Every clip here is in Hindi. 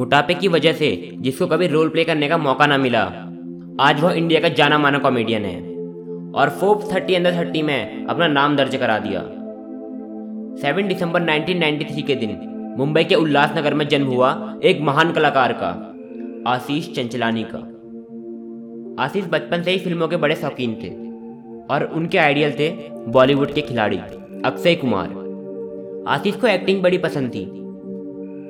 मोटापे की वजह से जिसको कभी रोल प्ले करने का मौका ना मिला। आज वह इंडिया का जाना माना कॉमेडियन है और फोर्ब्स थर्टी अंडर थर्टी में अपना नाम दर्ज करा दिया। 7 दिसंबर 1993 के दिन मुंबई के उल्लासनगर में जन्म हुआ एक महान कलाकार का, आशीष चंचलानी का। आशीष बचपन से ही फ़िल्मों के बड़े शौकीन थे और उनके आइडियल थे बॉलीवुड के खिलाड़ी अक्षय कुमार। आशीष को एक्टिंग बड़ी पसंद थी।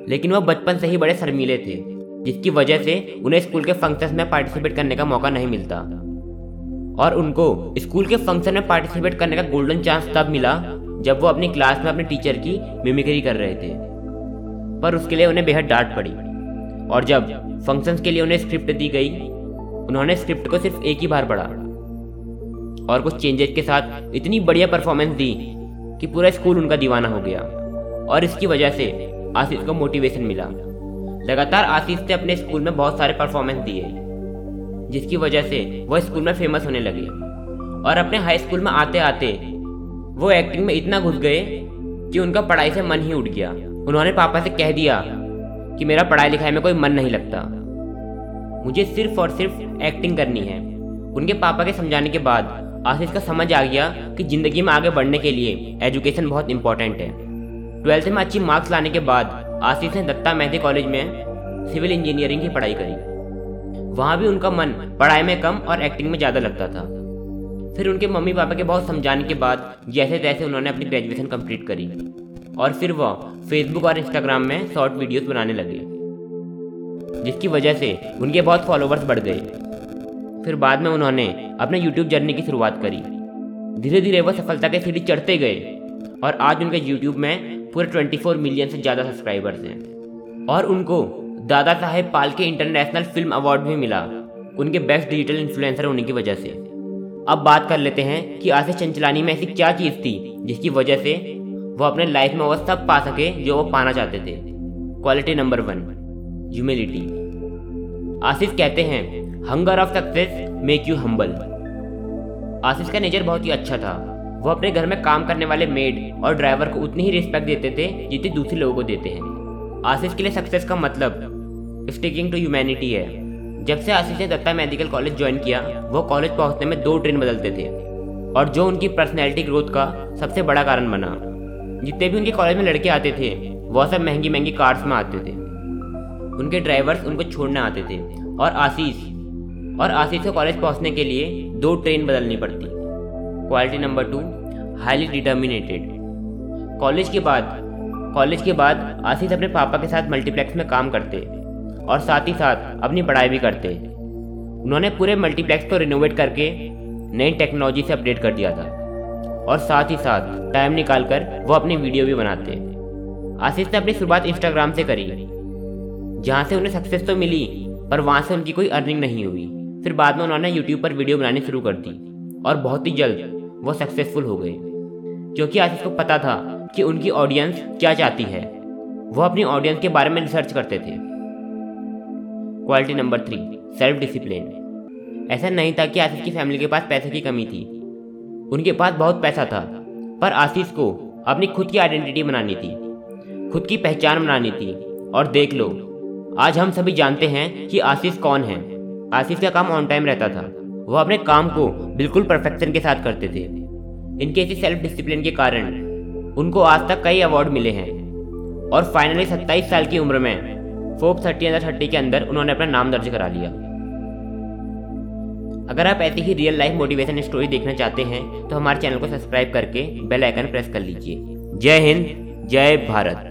लेकिन वह बचपन से ही बड़े शर्मीले थे, जिसकी वजह से उन्हें स्कूल के फ़ंक्शंस में पार्टिसिपेट करने का मौका नहीं मिलता। और उनको स्कूल के फ़ंक्शन में पार्टिसिपेट करने का गोल्डन चांस तब मिला, जब वो अपनी क्लास में अपने टीचर की मिमिक्री कर रहे थे। पर उसके लिए उन्हें बेहद डांट पड़ी। और जब फ़ंक्शंस के लिए उन्हें स्क्रिप्ट दी गई, उन्होंने स्क्रिप्ट को सिर्फ़ एक ही बार पढ़ा। और कुछ चेंजेस के साथ इतनी बढ़िया परफॉर्मेंस दी कि पूरा स्कूल उनका दीवाना हो गया। और इसकी वजह से आशीष को मोटिवेशन मिला। लगातार आशीष ने अपने स्कूल में बहुत सारे परफॉर्मेंस दिए, जिसकी वजह से वह स्कूल में फ़ेमस होने लगे। और अपने हाई स्कूल में आते आते वो एक्टिंग में इतना घुस गए कि उनका पढ़ाई से मन ही उठ गया। उन्होंने पापा से कह दिया कि मेरा पढ़ाई लिखाई में कोई मन नहीं लगता। मुझे सिर्फ़ और सिर्फ़ एक्टिंग करनी है। उनके पापा के समझाने के बाद आशीष का समझ आ गया कि ज़िंदगी में आगे बढ़ने के लिए एजुकेशन बहुत इंपॉर्टेंट है। ट्वेल्थ में अच्छी मार्क्स लाने के बाद आशीष ने दत्ता मेहदी कॉलेज में सिविल इंजीनियरिंग की पढ़ाई करी। वहाँ भी उनका मन पढ़ाई में कम और एक्टिंग में ज़्यादा लगता था। फिर उनके मम्मी पापा के बहुत समझाने के बाद जैसे तैसे उन्होंने अपनी ग्रेजुएशन कंप्लीट करी और फिर वह फेसबुक और इंस्टाग्राम में शॉर्ट वीडियोस बनाने लगे, जिसकी वजह से उनके बहुत फॉलोवर्स बढ़ गए। फिर बाद में उन्होंने अपने यूट्यूब जर्नी की शुरुआत करी। धीरे धीरे वह सफलता के सीढ़ी चढ़ते गए और आज उनके यूट्यूब में पूरे 24 मिलियन से ज़्यादा सब्सक्राइबर्स हैं। और उनको Dada Saheb Phalke international film award भी मिला, उनके बेस्ट डिजिटल इन्फ्लुएंसर होने की वजह से। अब बात कर लेते हैं कि आशीष चंचलानी में ऐसी क्या चीज़ थी, जिसकी वजह से वो अपने लाइफ में वो सब पा सके जो वो पाना चाहते थे। Quality number one humility Ashish कहते हैं hunger of success make you humble Ashish का नेचर बहुत ही अच्छा था। वो अपने घर में काम करने वाले मेड और ड्राइवर को उतनी ही रिस्पेक्ट देते थे जितनी दूसरे लोगों को देते हैं। आशीष के लिए सक्सेस का मतलब स्टिकिंग टू ह्यूमैनिटी है। जब से आशीष ने दत्ता मेडिकल कॉलेज ज्वाइन किया, वो कॉलेज पहुँचने में दो ट्रेन बदलते थे और जो उनकी पर्सनैलिटी ग्रोथ का सबसे बड़ा कारण बना। जितने भी उनके कॉलेज में लड़के आते थे वह सब महँगी महँगी कार्स में आते थे। उनके ड्राइवर्स उनको छोड़ने आते थे और आशीष और आशीष को कॉलेज पहुँचने के लिए दो ट्रेन बदलनी पड़ती। Quality number two highly determinated college के बाद, कॉलेज के बाद आशीष अपने पापा के साथ मल्टीप्लेक्स में काम करते और साथ ही साथ अपनी पढ़ाई भी करते। उन्होंने पूरे मल्टीप्लेक्स को रिनोवेट करके नई टेक्नोलॉजी से अपडेट कर दिया था और साथ ही साथ टाइम निकाल कर वो अपनी वीडियो भी बनाते। आशीष ने अपनी शुरुआत इंस्टाग्राम से करी, जहाँ से उन्हें सक्सेस तो मिली, पर वहाँ से उनकी कोई अर्निंग नहीं हुई। फिर बाद में उन्होंने यूट्यूब पर वीडियो बनानी शुरू कर दी और बहुत ही जल्द वो सक्सेसफुल हो गए। क्योंकि आशीष को पता था कि उनकी ऑडियंस क्या चाहती है। वो अपनी ऑडियंस के बारे में रिसर्च करते थे। Quality number three self discipline ऐसा नहीं था कि आशीष की फैमिली के पास पैसे की कमी थी। उनके पास बहुत पैसा था, पर आशीष को अपनी खुद की आइडेंटिटी बनानी थी, खुद की पहचान बनानी थी। और देख लो, आज हम सभी जानते हैं कि आशीष कौन है। आशीष का काम ऑन टाइम रहता था। वह अपने काम को बिल्कुल परफेक्शन के साथ करते थे। इनके इसी सेल्फ डिसिप्लिन के कारण उनको आज तक कई अवार्ड मिले हैं। और फाइनली सत्ताईस साल की उम्र में फोर्ब थर्टी अंदर थर्टी के अंदर उन्होंने अपना नाम दर्ज करा लिया। अगर आप ऐसी ही रियल लाइफ मोटिवेशन स्टोरी देखना चाहते हैं तो हमारे चैनल को सब्सक्राइब करके बेल आइकन प्रेस कर लीजिए। जय हिंद, जय भारत।